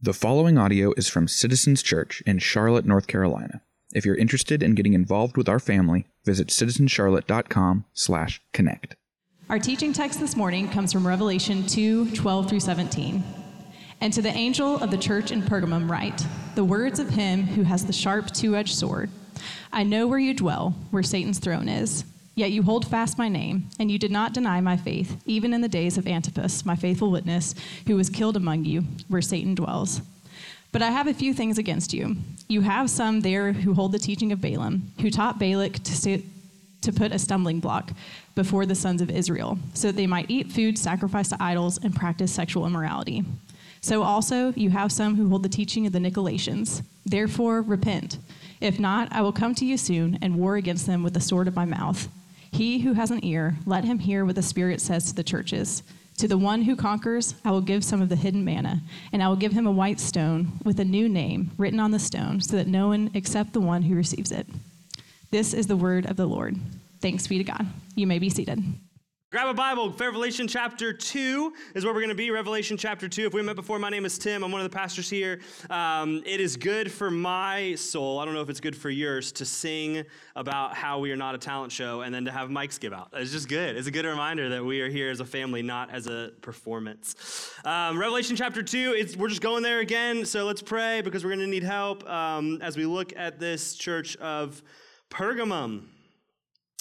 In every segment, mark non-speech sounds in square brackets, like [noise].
The following audio is from Citizens Church in Charlotte, North Carolina. If you're interested in getting involved with our family, visit citizenscharlotte.com/connect. Our teaching text this morning comes from Revelation 2 12 through 17. And to the angel of the church in Pergamum, write the words of him who has the sharp two edged sword I know where you dwell, where Satan's throne is. Yet you hold fast my name, and you did not deny my faith, even in the days of Antipas, my faithful witness, who was killed among you, where Satan dwells. But I have a few things against you. You have some there who hold the teaching of Balaam, who taught Balak to, to put a stumbling block before the sons of Israel, so that they might eat food sacrificed to idols and practice sexual immorality. So also you have some who hold the teaching of the Nicolaitans. Therefore, repent. If not, I will come to you soon and war against them with the sword of my mouth. He who has an ear, let him hear what the Spirit says to the churches. To the one who conquers, I will give some of the hidden manna, and I will give him a white stone with a new name written on the stone, so that no one except the one who receives it. This is the word of the Lord. Thanks be to God. You may be seated. Grab a Bible. Revelation chapter 2 is where we're going to be. Revelation chapter 2. If we met before, my name is Tim. I'm one of the pastors here. Um, it is good for my soul. I don't know if it's good for yours to sing about how we are not a talent show and then to have mics give out. It's just good. It's a good reminder that we are here as a family, not as a performance. Um, Revelation chapter 2, we're just going there again. So let's pray because we're going to need help um, as we look at this church of Pergamum.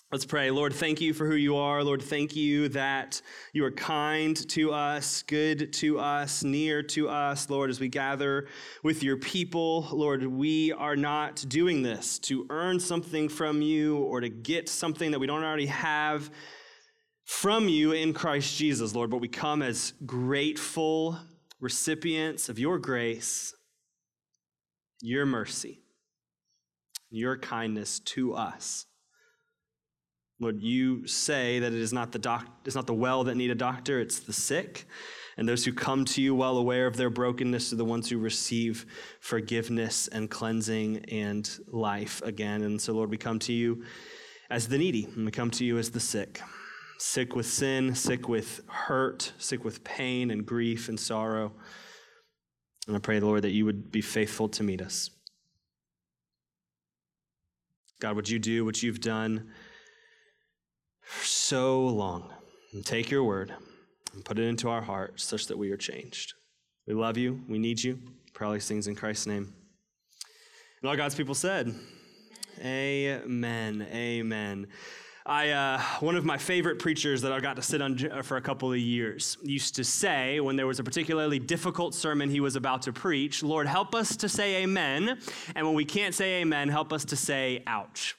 Let's pray. Lord, thank you for who you are. Lord, thank you that you are kind to us, good to us, near to us. Lord, as we gather with your people, Lord, we are not doing this to earn something from you or to get something that we don't already have from you in Christ Jesus, Lord, but we come as grateful recipients of your grace, your mercy, your kindness to us. Lord, you say that it is not the doc- it's not the well that need a doctor, it's the sick. And those who come to you well aware of their brokenness are the ones who receive forgiveness and cleansing and life again. And so, Lord, we come to you as the needy, and we come to you as the sick. Sick with sin, sick with hurt, sick with pain and grief and sorrow. And I pray, Lord, that you would be faithful to meet us. God, would you do what you've done? For so long. And take your word and put it into our hearts such that we are changed. We love you. We need you. These things in Christ's name. And all God's people said, Amen. Amen. I, uh, one of my favorite preachers that I got to sit on for a couple of years used to say, when there was a particularly difficult sermon he was about to preach, Lord, help us to say amen. And when we can't say amen, help us to say ouch.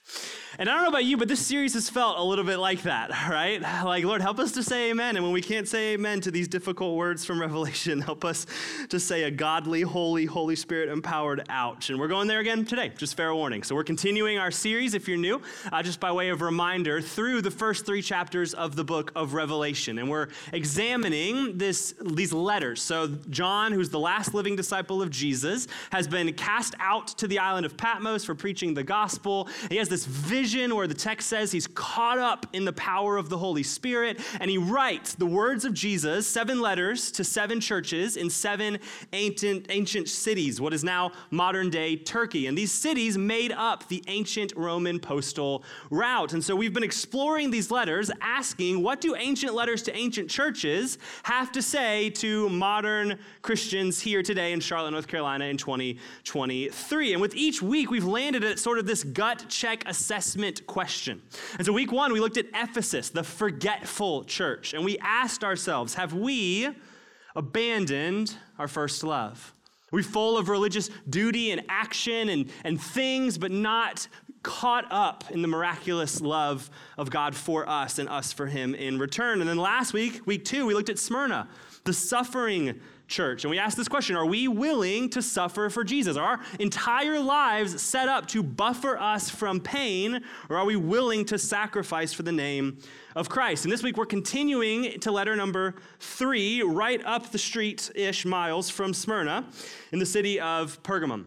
And I don't know about you, but this series has felt a little bit like that, [laughs] right? Like, Lord, help us to say amen. And when we can't say amen to these difficult words from [laughs] Revelation, help us to say a godly, holy, Holy Spirit empowered ouch. And we're going there again today, just fair warning. So we're continuing our series, if you're new, uh, just by way of reminder, through the first three chapters of the book of Revelation. And we're examining this, these letters. So John, who's the last living disciple of Jesus, has been cast out to the island of Patmos for preaching the gospel. He has this vision where the text says he's caught up in the power of the Holy Spirit, and he writes the words of Jesus, seven letters to seven churches in seven ancient, ancient cities, what is now modern day Turkey. And these cities made up the ancient Roman postal route. And so we've been exploring these letters, asking what do ancient letters to ancient churches have to say to modern Christians here today in Charlotte, North Carolina in 2023. And with each week, we've landed at sort of this gut check assessment question. And so, week one, we looked at Ephesus, the forgetful church, and we asked ourselves have we abandoned our first love? Are we full of religious duty and action and, and things, but not caught up in the miraculous love of God for us and us for Him in return? And then last week, week two, we looked at Smyrna, the suffering church. And we asked this question Are we willing to suffer for Jesus? Are our entire lives set up to buffer us from pain, or are we willing to sacrifice for the name of Christ? And this week we're continuing to letter number three, right up the street ish miles from Smyrna in the city of Pergamum.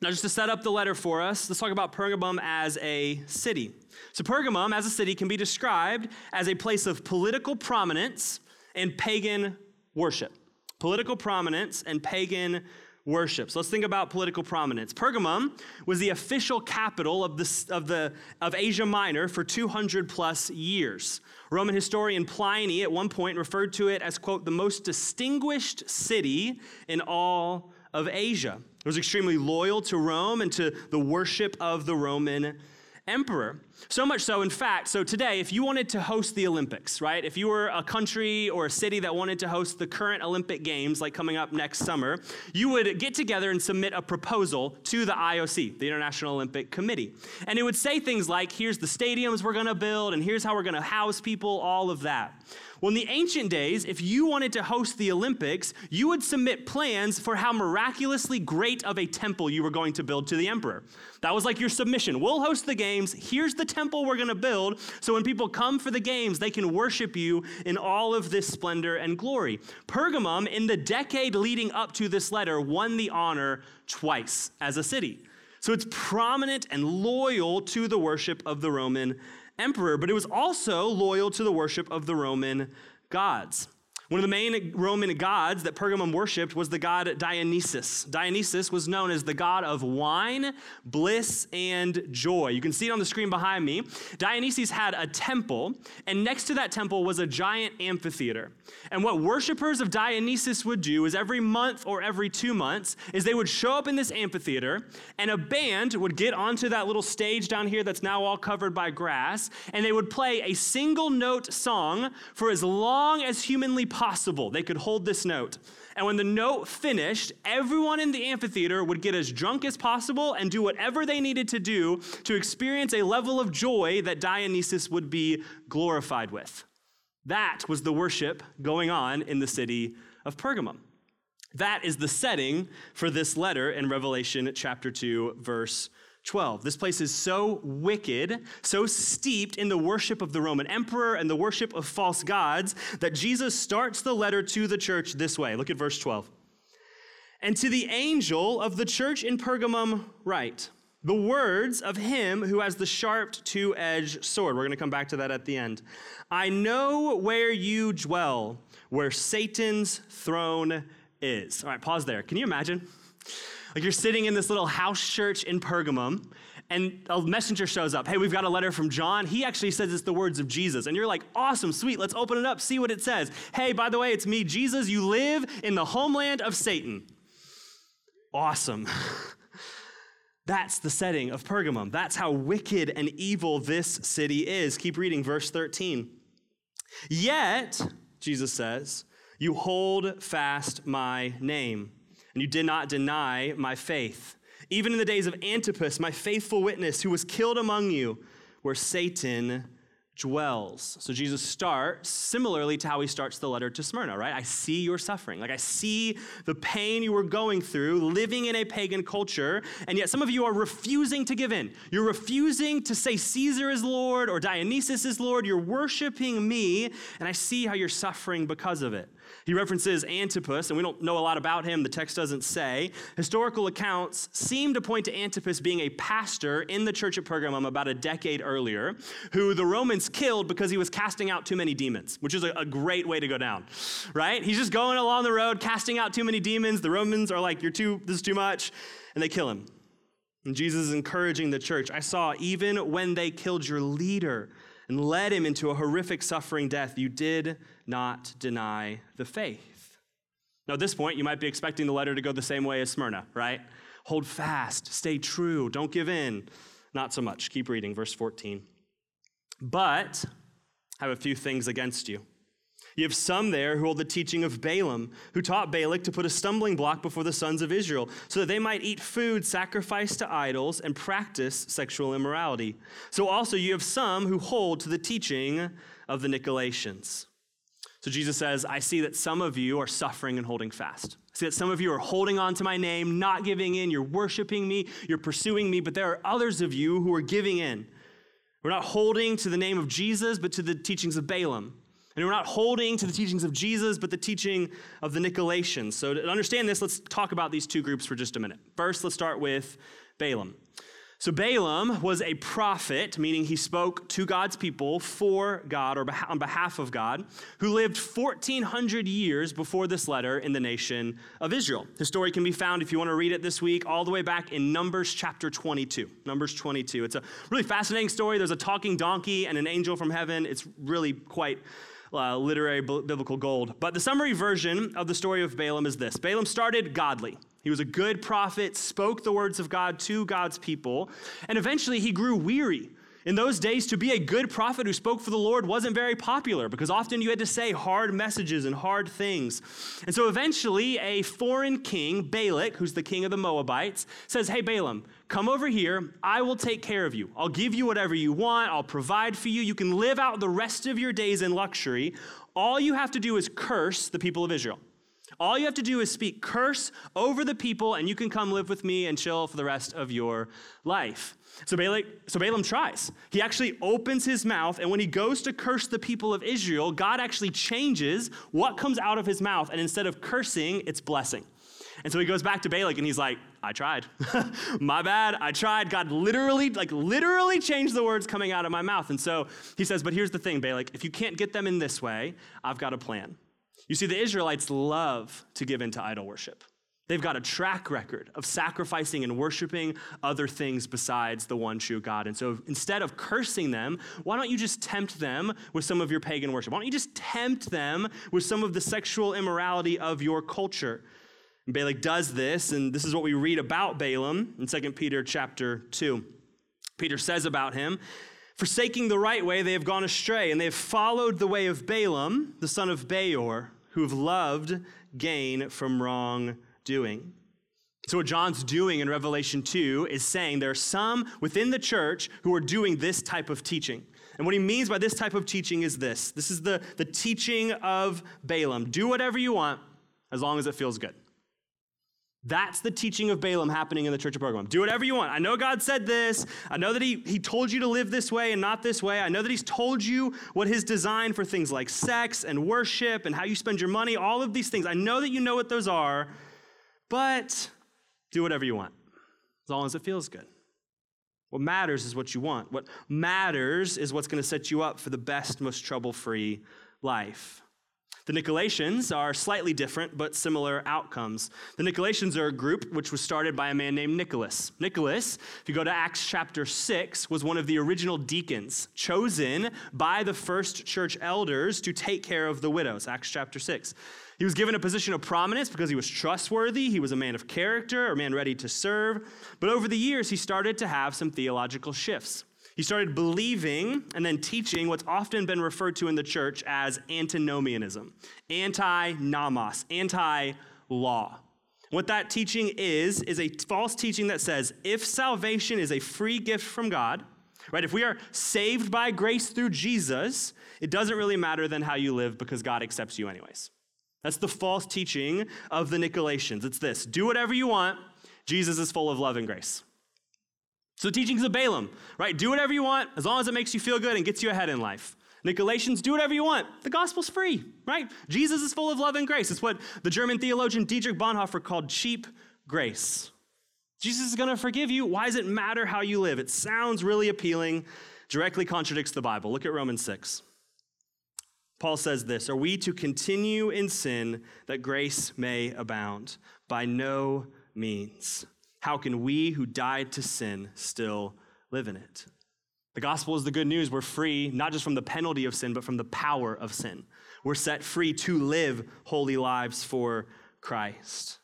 Now, just to set up the letter for us, let's talk about Pergamum as a city. So, Pergamum as a city can be described as a place of political prominence and pagan worship political prominence and pagan worship. So let's think about political prominence. Pergamum was the official capital of, the, of, the, of Asia Minor for 200 plus years. Roman historian Pliny at one point referred to it as, quote, the most distinguished city in all of Asia. It was extremely loyal to Rome and to the worship of the Roman emperor. So much so, in fact, so today, if you wanted to host the Olympics, right? If you were a country or a city that wanted to host the current Olympic Games, like coming up next summer, you would get together and submit a proposal to the IOC, the International Olympic Committee. And it would say things like, here's the stadiums we're gonna build, and here's how we're gonna house people, all of that. Well, in the ancient days, if you wanted to host the Olympics, you would submit plans for how miraculously great of a temple you were going to build to the emperor. That was like your submission. We'll host the games. Here's the temple we're going to build. So when people come for the games, they can worship you in all of this splendor and glory. Pergamum, in the decade leading up to this letter, won the honor twice as a city. So it's prominent and loyal to the worship of the Roman emperor, but it was also loyal to the worship of the Roman gods. One of the main Roman gods that Pergamum worshipped was the god Dionysus. Dionysus was known as the god of wine, bliss, and joy. You can see it on the screen behind me. Dionysus had a temple, and next to that temple was a giant amphitheater. And what worshippers of Dionysus would do is every month or every two months is they would show up in this amphitheater, and a band would get onto that little stage down here that's now all covered by grass, and they would play a single note song for as long as humanly possible possible. They could hold this note. And when the note finished, everyone in the amphitheater would get as drunk as possible and do whatever they needed to do to experience a level of joy that Dionysus would be glorified with. That was the worship going on in the city of Pergamum. That is the setting for this letter in Revelation chapter 2, verse 12. This place is so wicked, so steeped in the worship of the Roman emperor and the worship of false gods, that Jesus starts the letter to the church this way. Look at verse 12. And to the angel of the church in Pergamum, write the words of him who has the sharp two edged sword. We're going to come back to that at the end. I know where you dwell, where Satan's throne is. All right, pause there. Can you imagine? Like you're sitting in this little house church in Pergamum, and a messenger shows up. Hey, we've got a letter from John. He actually says it's the words of Jesus. And you're like, awesome, sweet, let's open it up, see what it says. Hey, by the way, it's me, Jesus. You live in the homeland of Satan. Awesome. [laughs] That's the setting of Pergamum. That's how wicked and evil this city is. Keep reading verse 13. Yet, Jesus says, you hold fast my name and you did not deny my faith. Even in the days of Antipas, my faithful witness, who was killed among you, where Satan dwells. So Jesus starts similarly to how he starts the letter to Smyrna, right? I see your suffering. Like I see the pain you were going through living in a pagan culture, and yet some of you are refusing to give in. You're refusing to say Caesar is Lord or Dionysus is Lord. You're worshiping me, and I see how you're suffering because of it. He references Antipas, and we don't know a lot about him, the text doesn't say. Historical accounts seem to point to Antipas being a pastor in the church at Pergamum about a decade earlier, who the Romans killed because he was casting out too many demons, which is a, a great way to go down, right? He's just going along the road, casting out too many demons. The Romans are like, You're too, this is too much, and they kill him. And Jesus is encouraging the church. I saw even when they killed your leader, and led him into a horrific suffering death, you did not deny the faith. Now, at this point, you might be expecting the letter to go the same way as Smyrna, right? Hold fast, stay true, don't give in. Not so much. Keep reading, verse 14. But I have a few things against you. You have some there who hold the teaching of Balaam, who taught Balak to put a stumbling block before the sons of Israel, so that they might eat food sacrificed to idols and practice sexual immorality. So also you have some who hold to the teaching of the Nicolaitans. So Jesus says, I see that some of you are suffering and holding fast. I see that some of you are holding on to my name, not giving in. You're worshiping me, you're pursuing me, but there are others of you who are giving in. We're not holding to the name of Jesus, but to the teachings of Balaam. And we're not holding to the teachings of Jesus, but the teaching of the Nicolaitans. So, to understand this, let's talk about these two groups for just a minute. First, let's start with Balaam. So Balaam was a prophet, meaning he spoke to God's people for God or on behalf of God, who lived 1400 years before this letter in the nation of Israel. His story can be found, if you want to read it this week, all the way back in Numbers chapter 22. Numbers 22. It's a really fascinating story. There's a talking donkey and an angel from heaven. It's really quite uh, literary biblical gold. But the summary version of the story of Balaam is this Balaam started godly. He was a good prophet, spoke the words of God to God's people, and eventually he grew weary. In those days, to be a good prophet who spoke for the Lord wasn't very popular because often you had to say hard messages and hard things. And so eventually, a foreign king, Balak, who's the king of the Moabites, says, Hey, Balaam, come over here. I will take care of you. I'll give you whatever you want. I'll provide for you. You can live out the rest of your days in luxury. All you have to do is curse the people of Israel. All you have to do is speak curse over the people, and you can come live with me and chill for the rest of your life. So, Balaam, so Balaam tries. He actually opens his mouth, and when he goes to curse the people of Israel, God actually changes what comes out of his mouth, and instead of cursing, it's blessing. And so he goes back to Balak and he's like, I tried. [laughs] my bad. I tried. God literally, like, literally changed the words coming out of my mouth. And so he says, But here's the thing, Balak. If you can't get them in this way, I've got a plan. You see, the Israelites love to give in to idol worship. They've got a track record of sacrificing and worshiping other things besides the one true God. And so instead of cursing them, why don't you just tempt them with some of your pagan worship? Why don't you just tempt them with some of the sexual immorality of your culture? And Balak does this, and this is what we read about Balaam in 2 Peter chapter 2. Peter says about him, Forsaking the right way, they have gone astray, and they have followed the way of Balaam, the son of Beor who have loved gain from wrongdoing. So, what John's doing in Revelation 2 is saying there are some within the church who are doing this type of teaching. And what he means by this type of teaching is this this is the, the teaching of Balaam do whatever you want as long as it feels good. That's the teaching of Balaam happening in the church of Pergamum. Do whatever you want. I know God said this. I know that he, he told you to live this way and not this way. I know that He's told you what His design for things like sex and worship and how you spend your money, all of these things. I know that you know what those are, but do whatever you want as long as it feels good. What matters is what you want. What matters is what's going to set you up for the best, most trouble free life. The Nicolaitans are slightly different, but similar outcomes. The Nicolaitans are a group which was started by a man named Nicholas. Nicholas, if you go to Acts chapter 6, was one of the original deacons chosen by the first church elders to take care of the widows. Acts chapter 6. He was given a position of prominence because he was trustworthy, he was a man of character, a man ready to serve. But over the years, he started to have some theological shifts. He started believing and then teaching what's often been referred to in the church as antinomianism, anti nomos, anti law. What that teaching is, is a false teaching that says if salvation is a free gift from God, right, if we are saved by grace through Jesus, it doesn't really matter then how you live because God accepts you anyways. That's the false teaching of the Nicolaitans. It's this do whatever you want, Jesus is full of love and grace. So, the teachings of Balaam, right? Do whatever you want as long as it makes you feel good and gets you ahead in life. Nicolaitans, do whatever you want. The gospel's free, right? Jesus is full of love and grace. It's what the German theologian Dietrich Bonhoeffer called cheap grace. Jesus is going to forgive you. Why does it matter how you live? It sounds really appealing, directly contradicts the Bible. Look at Romans 6. Paul says this Are we to continue in sin that grace may abound? By no means. How can we who died to sin still live in it? The gospel is the good news. We're free, not just from the penalty of sin, but from the power of sin. We're set free to live holy lives for Christ.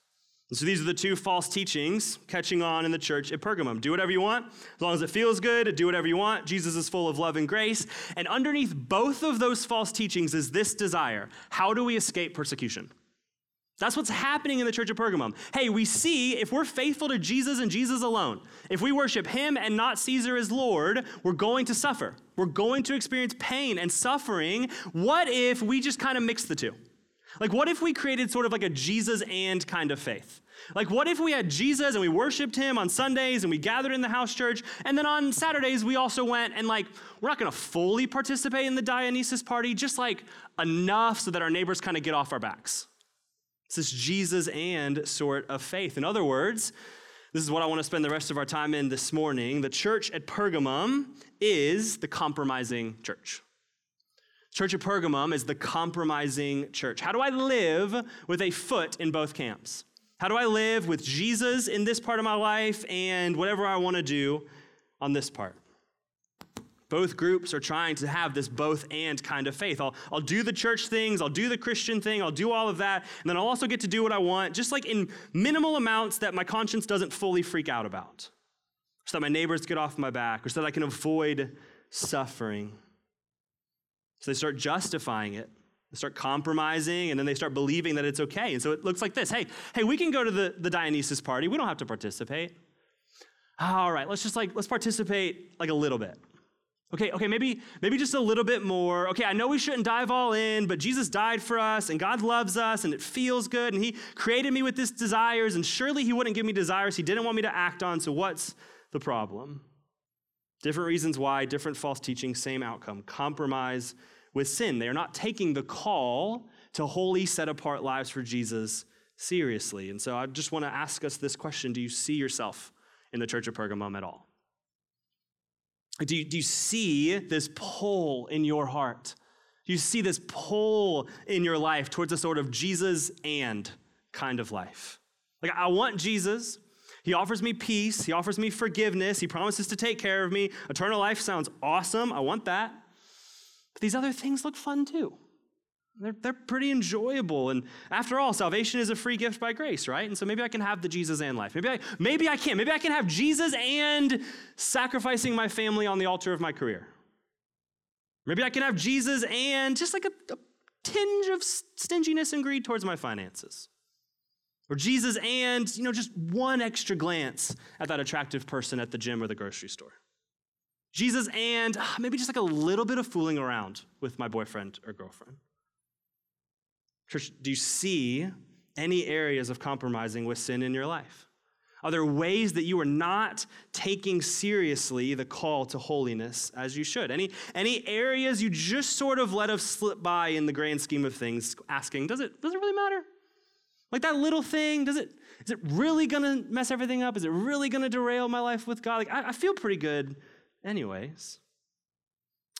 And so these are the two false teachings catching on in the church at Pergamum. Do whatever you want, as long as it feels good, do whatever you want. Jesus is full of love and grace. And underneath both of those false teachings is this desire how do we escape persecution? That's what's happening in the church of Pergamum. Hey, we see if we're faithful to Jesus and Jesus alone, if we worship him and not Caesar as Lord, we're going to suffer. We're going to experience pain and suffering. What if we just kind of mix the two? Like, what if we created sort of like a Jesus and kind of faith? Like, what if we had Jesus and we worshiped him on Sundays and we gathered in the house church, and then on Saturdays we also went and, like, we're not gonna fully participate in the Dionysus party, just like enough so that our neighbors kind of get off our backs? It's this Jesus and sort of faith. In other words, This is what I want to spend the rest of our time in this morning. The church at Pergamum is the compromising church. Church at Pergamum is the compromising church. How do I live with a foot in both camps? How do I live with Jesus in this part of my life and whatever I want to do on this part? Both groups are trying to have this both and kind of faith. I'll, I'll do the church things, I'll do the Christian thing, I'll do all of that, and then I'll also get to do what I want, just like in minimal amounts that my conscience doesn't fully freak out about, so that my neighbors get off my back, or so that I can avoid suffering. So they start justifying it. They start compromising, and then they start believing that it's okay. And so it looks like this hey, hey, we can go to the, the Dionysus party. We don't have to participate. All right, let's just like, let's participate like a little bit. Okay, okay, maybe maybe just a little bit more. Okay, I know we shouldn't dive all in, but Jesus died for us and God loves us and it feels good and he created me with these desires and surely he wouldn't give me desires he didn't want me to act on. So what's the problem? Different reasons why, different false teaching, same outcome. Compromise with sin. They are not taking the call to holy set apart lives for Jesus seriously. And so I just want to ask us this question, do you see yourself in the church of Pergamum at all? Do you, do you see this pull in your heart? Do you see this pull in your life towards a sort of Jesus and kind of life? Like, I want Jesus. He offers me peace. He offers me forgiveness. He promises to take care of me. Eternal life sounds awesome. I want that. But these other things look fun too. They're, they're pretty enjoyable. And after all, salvation is a free gift by grace, right? And so maybe I can have the Jesus and life. Maybe I, maybe I can. Maybe I can have Jesus and sacrificing my family on the altar of my career. Maybe I can have Jesus and just like a, a tinge of stinginess and greed towards my finances. Or Jesus and, you know, just one extra glance at that attractive person at the gym or the grocery store. Jesus and ah, maybe just like a little bit of fooling around with my boyfriend or girlfriend. Church, do you see any areas of compromising with sin in your life? Are there ways that you are not taking seriously the call to holiness as you should? Any, any areas you just sort of let us slip by in the grand scheme of things, asking, does it, does it really matter? Like that little thing, does it, is it really gonna mess everything up? Is it really gonna derail my life with God? Like, I, I feel pretty good anyways.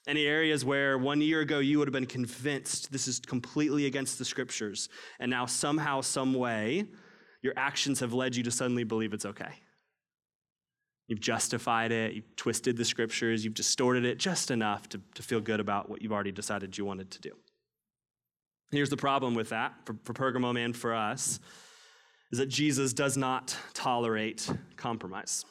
Any areas where one year ago you would have been convinced this is completely against the scriptures, and now somehow, some way, your actions have led you to suddenly believe it's okay. You've justified it, you've twisted the scriptures, you've distorted it just enough to, to feel good about what you've already decided you wanted to do. Here's the problem with that for, for Pergamum and for us is that Jesus does not tolerate compromise.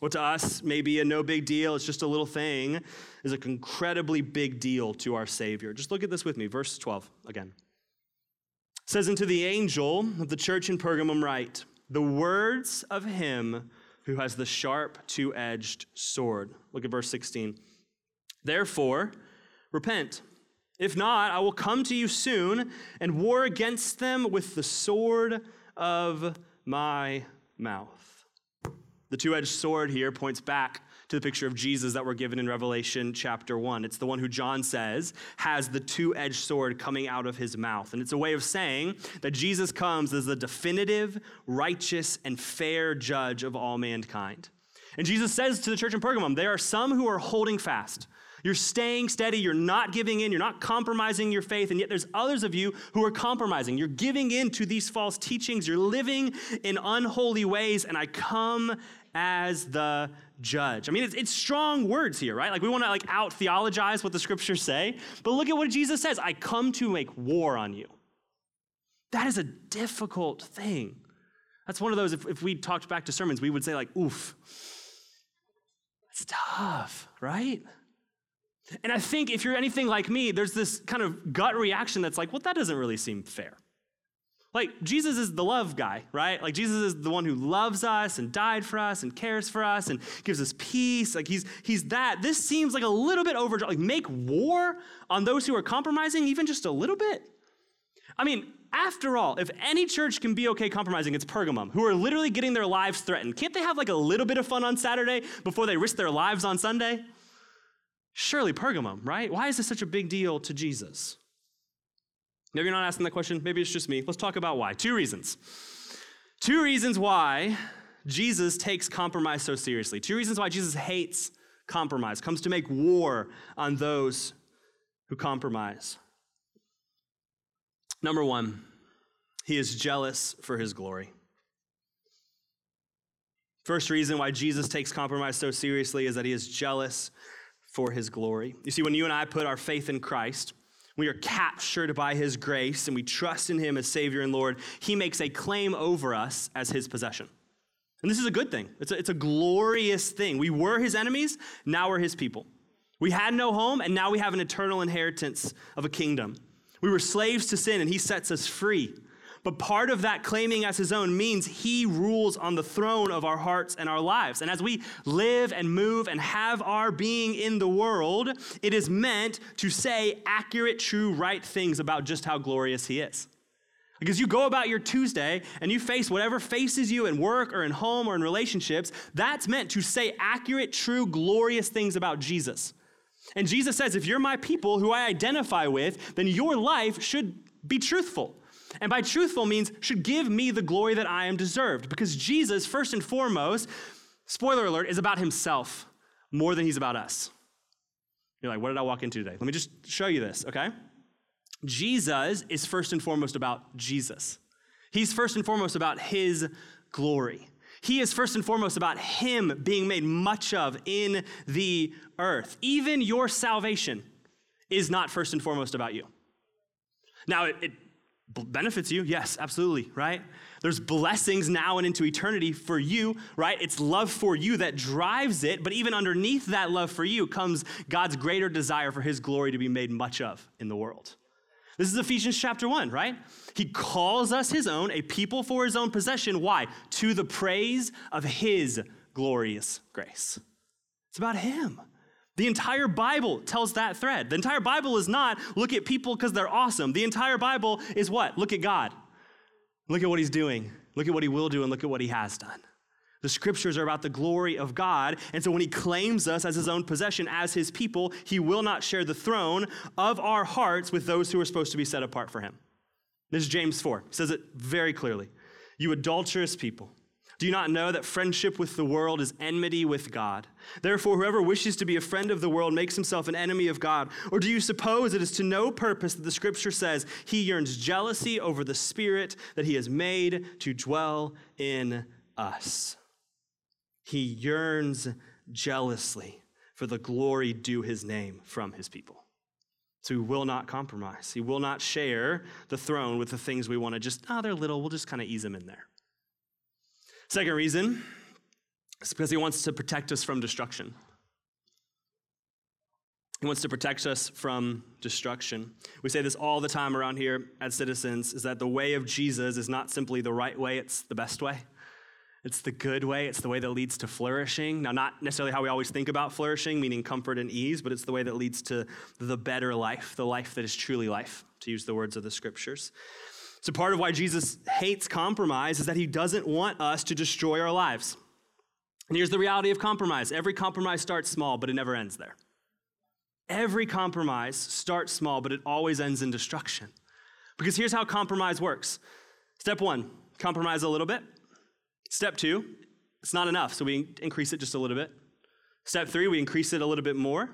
What to us may be a no big deal, it's just a little thing, is an incredibly big deal to our Savior. Just look at this with me, verse 12 again. It says, Unto the angel of the church in Pergamum, write, The words of him who has the sharp, two edged sword. Look at verse 16. Therefore, repent. If not, I will come to you soon and war against them with the sword of my mouth. The two edged sword here points back to the picture of Jesus that we're given in Revelation chapter 1. It's the one who John says has the two edged sword coming out of his mouth. And it's a way of saying that Jesus comes as the definitive, righteous, and fair judge of all mankind. And Jesus says to the church in Pergamum, there are some who are holding fast. You're staying steady, you're not giving in, you're not compromising your faith, and yet there's others of you who are compromising. You're giving in to these false teachings, you're living in unholy ways, and I come as the judge. I mean, it's, it's strong words here, right? Like we want to like out theologize what the scriptures say, but look at what Jesus says I come to make war on you. That is a difficult thing. That's one of those, if, if we talked back to sermons, we would say, like, oof, it's tough, right? And I think if you're anything like me, there's this kind of gut reaction that's like, well, that doesn't really seem fair. Like, Jesus is the love guy, right? Like, Jesus is the one who loves us and died for us and cares for us and gives us peace. Like, he's, he's that. This seems like a little bit over, like, make war on those who are compromising, even just a little bit. I mean, after all, if any church can be okay compromising, it's Pergamum, who are literally getting their lives threatened. Can't they have like a little bit of fun on Saturday before they risk their lives on Sunday? Surely Pergamum, right? Why is this such a big deal to Jesus? Maybe you're not asking that question. Maybe it's just me. Let's talk about why. Two reasons. Two reasons why Jesus takes compromise so seriously. Two reasons why Jesus hates compromise, comes to make war on those who compromise. Number one, he is jealous for his glory. First reason why Jesus takes compromise so seriously is that he is jealous for his glory. You see, when you and I put our faith in Christ, we are captured by his grace and we trust in him as Savior and Lord. He makes a claim over us as his possession. And this is a good thing. It's a, it's a glorious thing. We were his enemies, now we're his people. We had no home, and now we have an eternal inheritance of a kingdom. We were slaves to sin, and he sets us free. But part of that claiming as his own means he rules on the throne of our hearts and our lives. And as we live and move and have our being in the world, it is meant to say accurate, true, right things about just how glorious he is. Because you go about your Tuesday and you face whatever faces you in work or in home or in relationships, that's meant to say accurate, true, glorious things about Jesus. And Jesus says, if you're my people who I identify with, then your life should be truthful. And by truthful means should give me the glory that I am deserved. Because Jesus, first and foremost, spoiler alert, is about himself more than he's about us. You're like, what did I walk into today? Let me just show you this, okay? Jesus is first and foremost about Jesus. He's first and foremost about his glory. He is first and foremost about him being made much of in the earth. Even your salvation is not first and foremost about you. Now, it, it benefits you, yes, absolutely, right? There's blessings now and into eternity for you, right? It's love for you that drives it, but even underneath that love for you comes God's greater desire for his glory to be made much of in the world. This is Ephesians chapter 1, right? He calls us his own, a people for his own possession. Why? To the praise of his glorious grace. It's about him. The entire Bible tells that thread. The entire Bible is not look at people because they're awesome. The entire Bible is what? Look at God. Look at what he's doing. Look at what he will do and look at what he has done. The scriptures are about the glory of God. And so when he claims us as his own possession, as his people, he will not share the throne of our hearts with those who are supposed to be set apart for him. This is James 4. He says it very clearly. You adulterous people, do you not know that friendship with the world is enmity with God? Therefore, whoever wishes to be a friend of the world makes himself an enemy of God. Or do you suppose it is to no purpose that the scripture says he yearns jealousy over the spirit that he has made to dwell in us? He yearns jealously for the glory due his name from his people. So he will not compromise. He will not share the throne with the things we want to just, oh, they're little, we'll just kind of ease them in there. Second reason is because he wants to protect us from destruction. He wants to protect us from destruction. We say this all the time around here as citizens is that the way of Jesus is not simply the right way, it's the best way. It's the good way. It's the way that leads to flourishing. Now, not necessarily how we always think about flourishing, meaning comfort and ease, but it's the way that leads to the better life, the life that is truly life, to use the words of the scriptures. So, part of why Jesus hates compromise is that he doesn't want us to destroy our lives. And here's the reality of compromise every compromise starts small, but it never ends there. Every compromise starts small, but it always ends in destruction. Because here's how compromise works step one, compromise a little bit. Step two, it's not enough, so we increase it just a little bit. Step three, we increase it a little bit more.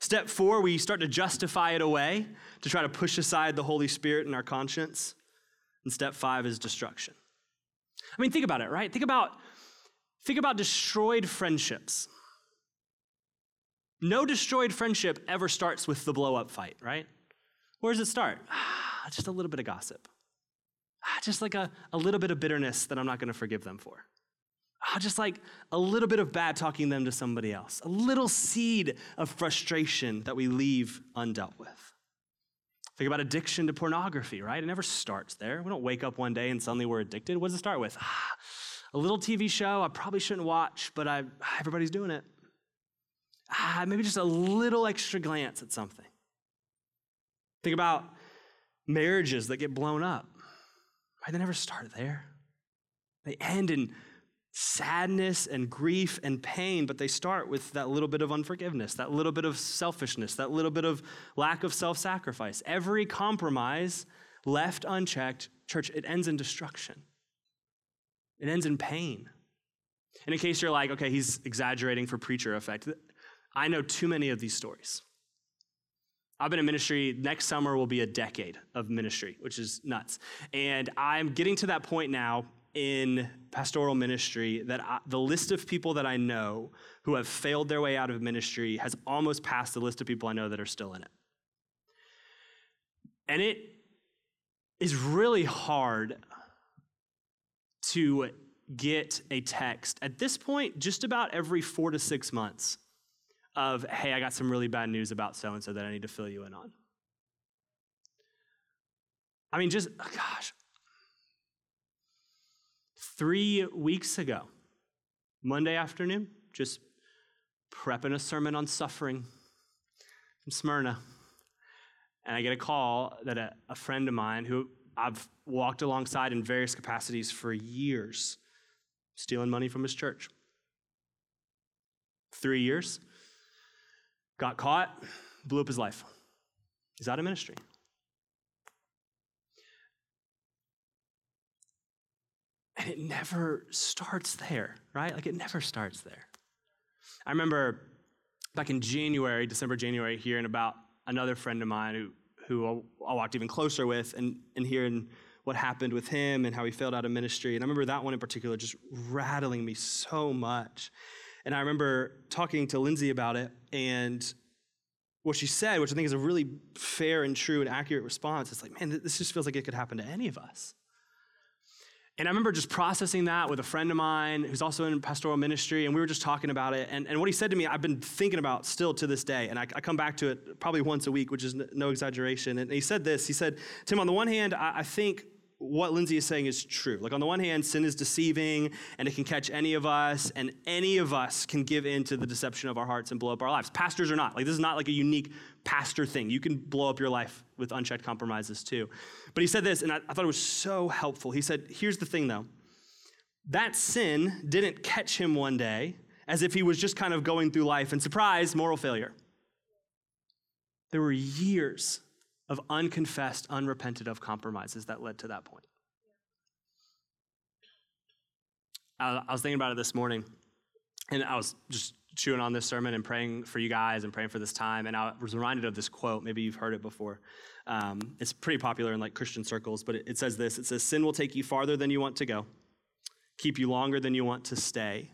Step four, we start to justify it away to try to push aside the Holy Spirit in our conscience. And step five is destruction. I mean, think about it, right? Think about, think about destroyed friendships. No destroyed friendship ever starts with the blow up fight, right? Where does it start? [sighs] Ah, just a little bit of gossip. Ah, just like a, a little bit of bitterness that I'm not going to forgive them for. Ah, just like a little bit of bad talking them to somebody else, a little seed of frustration that we leave undealt with. Think about addiction to pornography, right? It never starts there. We don't wake up one day and suddenly we're addicted. What does it start with? Ah, a little TV show I probably shouldn't watch, but I, everybody's doing it. Ah, maybe just a little extra glance at something. Think about marriages that get blown up. Right? They never start there. They end in sadness and grief and pain, but they start with that little bit of unforgiveness, that little bit of selfishness, that little bit of lack of self sacrifice. Every compromise left unchecked, church, it ends in destruction. It ends in pain. And in case you're like, okay, he's exaggerating for preacher effect, I know too many of these stories. I've been in ministry, next summer will be a decade of ministry, which is nuts. And I'm getting to that point now in pastoral ministry that I, the list of people that I know who have failed their way out of ministry has almost passed the list of people I know that are still in it. And it is really hard to get a text at this point just about every four to six months of, hey, I got some really bad news about so and so that I need to fill you in on. I mean, just, gosh, three weeks ago, Monday afternoon, just prepping a sermon on suffering from Smyrna. And I get a call that a, a friend of mine who I've walked alongside in various capacities for years, stealing money from his church. Three years, got caught, blew up his life. He's out of ministry. And it never starts there, right? Like it never starts there. I remember back in January, December, January, hearing about another friend of mine who, who I walked even closer with and, and hearing what happened with him and how he failed out of ministry. And I remember that one in particular just rattling me so much. And I remember talking to Lindsay about it, and what she said, which I think is a really fair and true and accurate response, it's like, man, this just feels like it could happen to any of us. And I remember just processing that with a friend of mine who's also in pastoral ministry, and we were just talking about it. And, and what he said to me, I've been thinking about still to this day. And I, I come back to it probably once a week, which is no exaggeration. And he said this He said, Tim, on the one hand, I, I think what Lindsay is saying is true. Like, on the one hand, sin is deceiving and it can catch any of us, and any of us can give in to the deception of our hearts and blow up our lives. Pastors are not. Like, this is not like a unique pastor thing. You can blow up your life with unchecked compromises too. But he said this, and I, I thought it was so helpful. He said, Here's the thing though that sin didn't catch him one day as if he was just kind of going through life and surprise, moral failure. There were years of unconfessed, unrepented of compromises that led to that point. I, was thinking about it this morning, and I was just chewing on this sermon and praying for you guys and praying for this time, and I was reminded of this quote. Maybe you've heard it before. Um, it's pretty popular in like Christian circles, but it, it says this: It says, "Sin will take you farther than you want to go, keep you longer than you want to stay,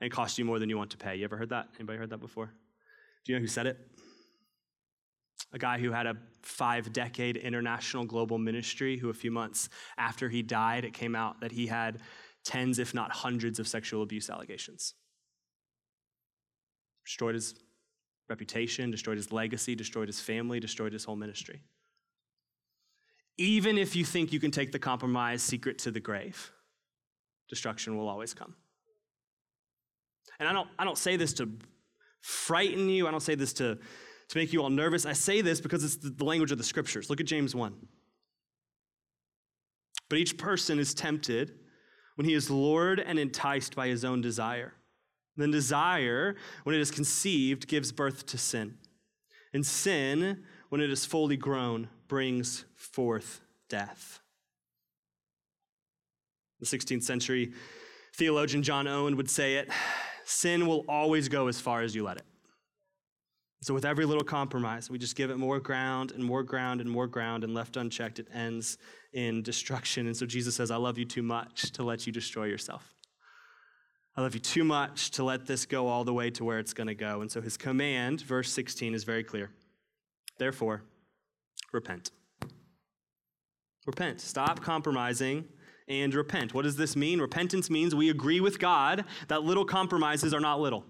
and cost you more than you want to pay." You ever heard that? Anybody heard that before? Do you know who said it? a guy who had a five decade international global ministry, who a few months after he died, it came out that he had tens, if not hundreds, of sexual abuse allegations. Destroyed his reputation, destroyed his legacy, destroyed his family, destroyed his whole ministry. Even if you think you can take the compromise secret to the grave, destruction will always come. And I don't, I don't say this to frighten you, I don't say this to to make you all nervous. I say this because it's the language of the scriptures. Look at James 1. But each person is tempted when he is lured and enticed by his own desire. Then desire, when it is conceived, gives birth to sin. And sin, when it is fully grown, brings forth death. The 16th century theologian John Owen would say it sin will always go as far as you let it. So, with every little compromise, we just give it more ground and more ground and more ground, and left unchecked, it ends in destruction. And so, Jesus says, I love you too much to let you destroy yourself. I love you too much to let this go all the way to where it's going to go. And so, his command, verse 16, is very clear. Therefore, repent. Repent. Stop compromising and repent. What does this mean? Repentance means we agree with God that little compromises are not little.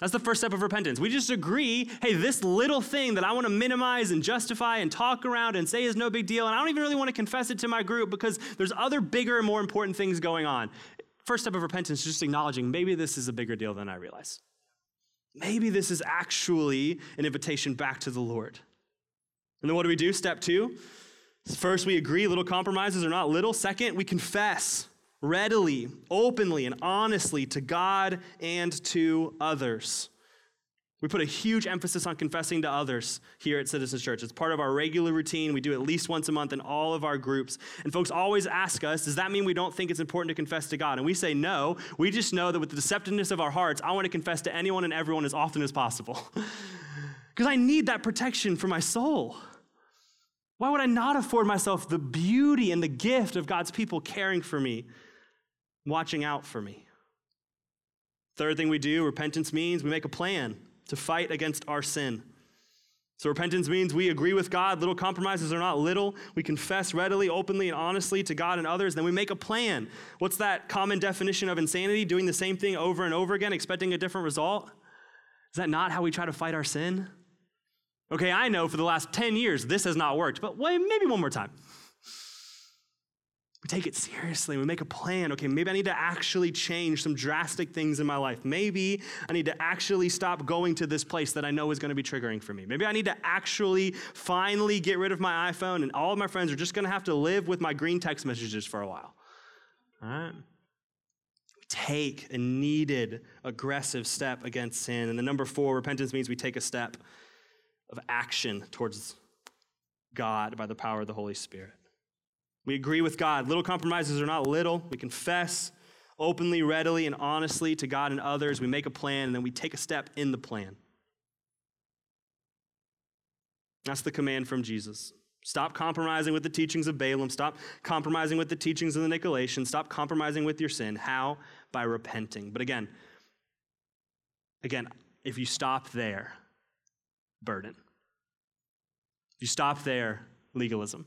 That's the first step of repentance. We just agree, hey, this little thing that I want to minimize and justify and talk around and say is no big deal, and I don't even really want to confess it to my group because there's other bigger and more important things going on. First step of repentance is just acknowledging maybe this is a bigger deal than I realize. Maybe this is actually an invitation back to the Lord. And then what do we do? Step two. First, we agree little compromises are not little. Second, we confess readily, openly, and honestly to God and to others. We put a huge emphasis on confessing to others here at Citizens Church. It's part of our regular routine. We do it at least once a month in all of our groups. And folks always ask us, does that mean we don't think it's important to confess to God? And we say no. We just know that with the deceptiveness of our hearts, I want to confess to anyone and everyone as often as possible. [laughs] Because I need that protection for my soul. Why would I not afford myself the beauty and the gift of God's people caring for me, watching out for me? Third thing we do, repentance means we make a plan to fight against our sin. So, repentance means we agree with God. Little compromises are not little. We confess readily, openly, and honestly to God and others. Then we make a plan. What's that common definition of insanity? Doing the same thing over and over again, expecting a different result? Is that not how we try to fight our sin? Okay, I know for the last 10 years this has not worked, but wait, maybe one more time. Take it seriously. We make a plan. Okay, maybe I need to actually change some drastic things in my life. Maybe I need to actually stop going to this place that I know is going to be triggering for me. Maybe I need to actually finally get rid of my iPhone and all of my friends are just going to have to live with my green text messages for a while. All right? Take a needed aggressive step against sin. And the number four, repentance means we take a step of action towards God by the power of the Holy Spirit. We agree with God. Little compromises are not little. We confess openly, readily, and honestly to God and others. We make a plan, and then we take a step in the plan. That's the command from Jesus. Stop compromising with the teachings of Balaam. Stop compromising with the teachings of the Nicolaitans. Stop compromising with your sin. How? By repenting. But again, again, if you stop there, burden. If you stop there, legalism.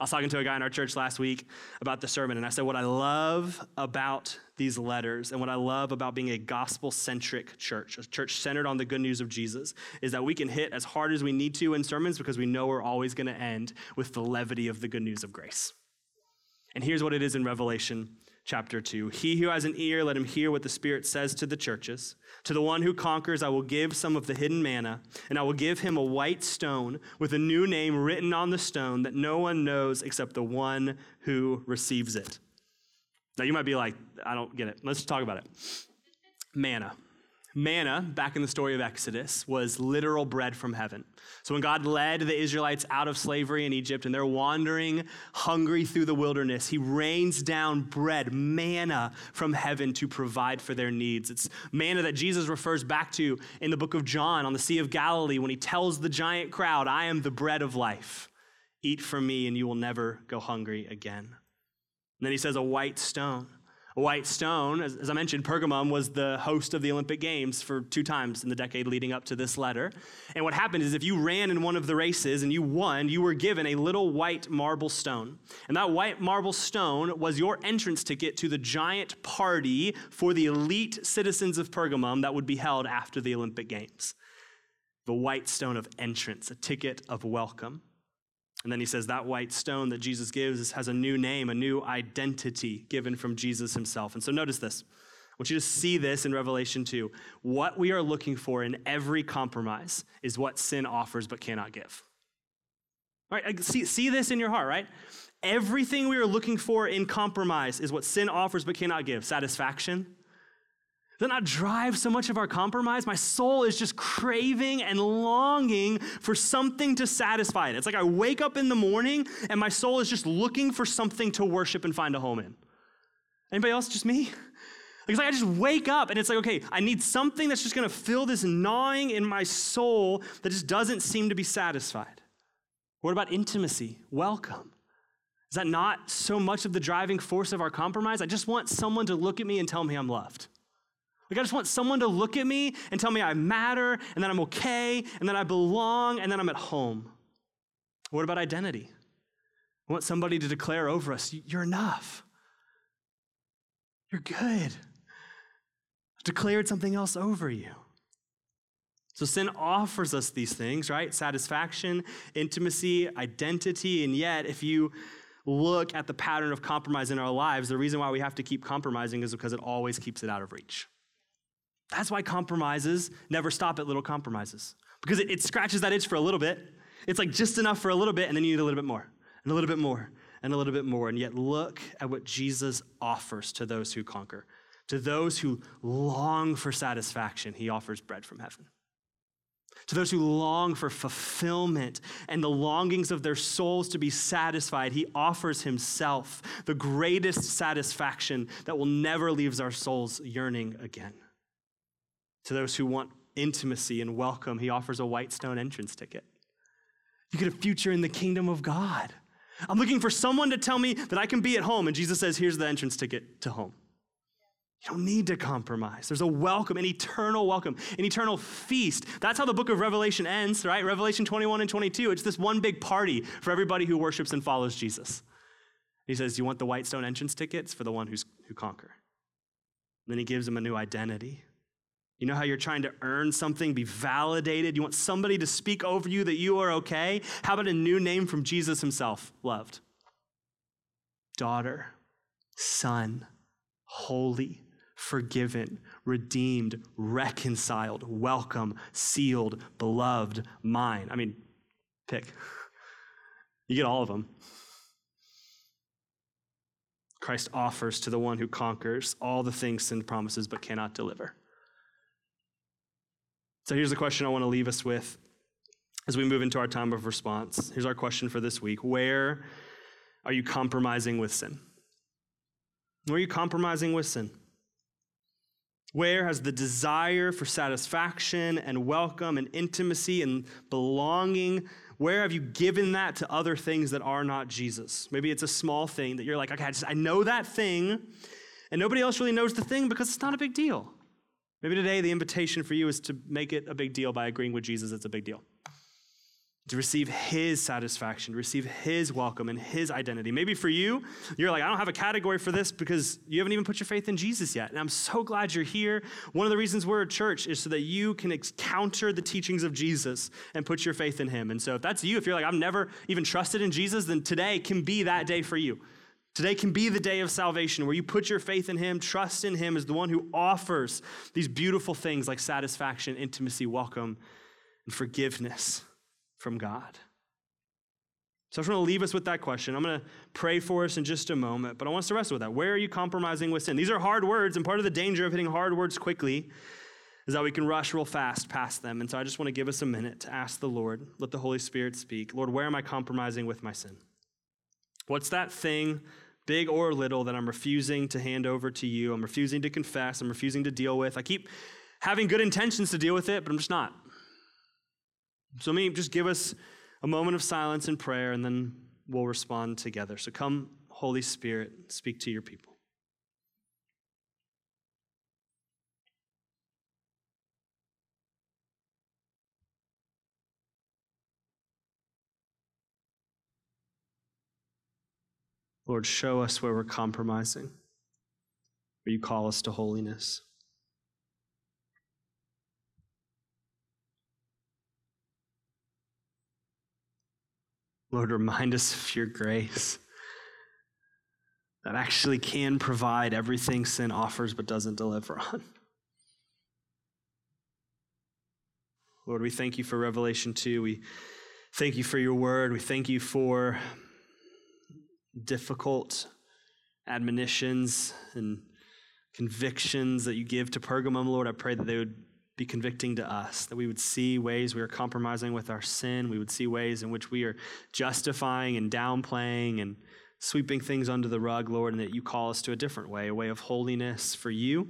I was talking to a guy in our church last week about the sermon, and I said, What I love about these letters and what I love about being a gospel centric church, a church centered on the good news of Jesus, is that we can hit as hard as we need to in sermons because we know we're always going to end with the levity of the good news of grace. And here's what it is in Revelation chapter 2. He who has an ear, let him hear what the Spirit says to the churches. To the one who conquers, I will give some of the hidden manna, and I will give him a white stone with a new name written on the stone that no one knows except the one who receives it. Now, you might be like, I don't get it. Let's talk about it. Manna. Manna, back in the story of Exodus, was literal bread from heaven. So when God led the Israelites out of slavery in Egypt and they're wandering hungry through the wilderness, He rains down bread, manna from heaven to provide for their needs. It's manna that Jesus refers back to in the book of John on the Sea of Galilee when He tells the giant crowd, I am the bread of life. Eat from me and you will never go hungry again. And then He says, a white stone. White stone, as, as, I mentioned, Pergamum was the host of the Olympic Games for two times in the decade leading up to this letter. And what happened is if you ran in one of the races and you won, you were given a little white marble stone. And that white marble stone was your entrance ticket to the giant party for the elite citizens of Pergamum that would be held after the Olympic Games. The white stone of entrance, a ticket of welcome. And then he says that white stone that Jesus gives has a new name, a new identity given from Jesus himself. And so notice this. I want you to see this in Revelation 2. What we are looking for in every compromise is what sin offers but cannot give. All right, see, see this in your heart, right? Everything we are looking for in compromise is what sin offers but cannot give satisfaction, does that not drive so much of our compromise? My soul is just craving and longing for something to satisfy it. It's like I wake up in the morning and my soul is just looking for something to worship and find a home in. Anybody else? Just me? It's like I just wake up and it's like, okay, I need something that's just gonna fill this gnawing in my soul that just doesn't seem to be satisfied. What about intimacy? Welcome. Is that not so much of the driving force of our compromise? I just want someone to look at me and tell me I'm loved. Like, I just want someone to look at me and tell me I matter and that I'm okay and that I belong and that I'm at home. What about identity? I want somebody to declare over us, you're enough. You're good. declared something else over you. So sin offers us these things, right? Satisfaction, intimacy, identity, and yet if you look at the pattern of compromise in our lives, the reason why we have to keep compromising is because it always keeps it out of reach. That's why compromises never stop at little compromises because it, it, scratches that itch for a little bit. It's like just enough for a little bit, and then you need a little bit more, and a little bit more, and a little bit more. And yet, look at what Jesus offers to those who conquer. To those who long for satisfaction, he offers bread from heaven. To those who long for fulfillment and the longings of their souls to be satisfied, he offers himself, the greatest satisfaction that will never leave our souls yearning again. To those who want intimacy and welcome, he offers a white stone entrance ticket. You get a future in the kingdom of God. I'm looking for someone to tell me that I can be at home, and Jesus says, Here's the entrance ticket to home. You don't need to compromise. There's a welcome, an eternal welcome, an eternal feast. That's how the book of Revelation ends, right? Revelation 21 and 22. It's this one big party for everybody who worships and follows Jesus. He says, You want the white stone entrance tickets for the one who's, who conquer. And then he gives them a new identity. You know how you're trying to earn something, be validated? You want somebody to speak over you that you are okay? How about a new name from Jesus himself? Loved. Daughter, son, holy, forgiven, redeemed, reconciled, welcome, sealed, beloved, mine. I mean, pick. You get all of them. Christ offers to the one who conquers all the things sin promises but cannot deliver. So here's the question I want to leave us with as we move into our time of response. Here's our question for this week Where are you compromising with sin? Where are you compromising with sin? Where has the desire for satisfaction and welcome and intimacy and belonging, where have you given that to other things that are not Jesus? Maybe it's a small thing that you're like, okay, I, just, I know that thing, and nobody else really knows the thing because it's not a big deal. Maybe today the invitation for you is to make it a big deal by agreeing with Jesus it's a big deal. To receive his satisfaction, to receive his welcome and his identity. Maybe for you, you're like, I don't have a category for this because you haven't even put your faith in Jesus yet. And I'm so glad you're here. One of the reasons we're a church is so that you can encounter the teachings of Jesus and put your faith in him. And so if that's you, if you're like, I've never even trusted in Jesus, then today can be that day for you. Today can be the day of salvation where you put your faith in Him, trust in Him as the one who offers these beautiful things like satisfaction, intimacy, welcome, and forgiveness from God. So I just want to leave us with that question. I'm going to pray for us in just a moment, but I want us to wrestle with that. Where are you compromising with sin? These are hard words, and part of the danger of hitting hard words quickly is that we can rush real fast past them. And so I just want to give us a minute to ask the Lord, let the Holy Spirit speak. Lord, where am I compromising with my sin? What's that thing big or little, that I'm refusing to hand over to you. I'm refusing to confess. I'm refusing to deal with. I keep having good intentions to deal with it, but I'm just not. So, me, just give us a moment of silence and prayer, and then we'll respond together. So, come, Holy Spirit, speak to your people. Lord, show us where we're compromising, where you call us to holiness. Lord, remind us of your grace [laughs] that actually can provide everything sin offers but doesn't deliver on. Lord, we thank you for Revelation 2. We thank you for your word. We thank you for difficult admonitions and convictions that you give to Pergamum, Lord, I pray that they would be convicting to us, that we would see ways we are compromising with our sin. We would see ways in which we are justifying and downplaying and sweeping things under the rug, Lord, and that you call us to a different way, a way of holiness for you.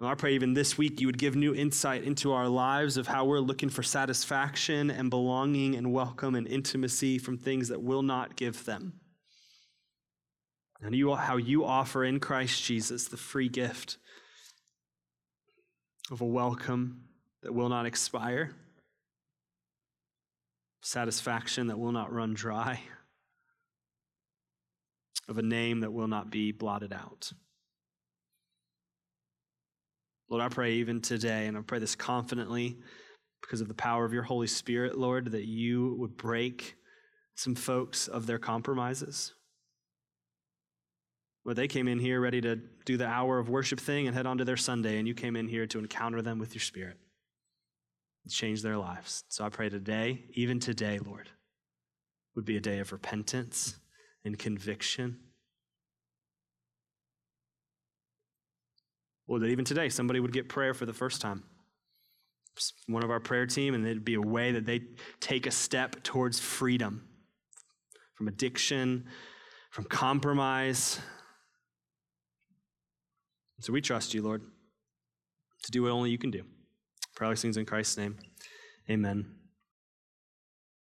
I pray even this week you would give new insight into our lives of how we're looking for satisfaction and belonging and welcome and intimacy from things that will not give them. And you, how you offer in Christ Jesus the free gift of a welcome that will not expire, satisfaction that will not run dry, of a name that will not be blotted out. Lord, I pray even today, and I pray this confidently because of the power of your Holy Spirit, Lord, that you would break some folks of their compromises. Where they came in here ready to do the hour of worship thing and head on to their Sunday, and you came in here to encounter them with your Spirit, change their lives. So I pray today, even today, Lord, would be a day of repentance and conviction Or that even today somebody would get prayer for the first time. one of our prayer team, and it'd be a way that they take a step towards freedom from addiction, from compromise. So we trust you, Lord, to do what only you can do. Probably things in Christ's name. Amen.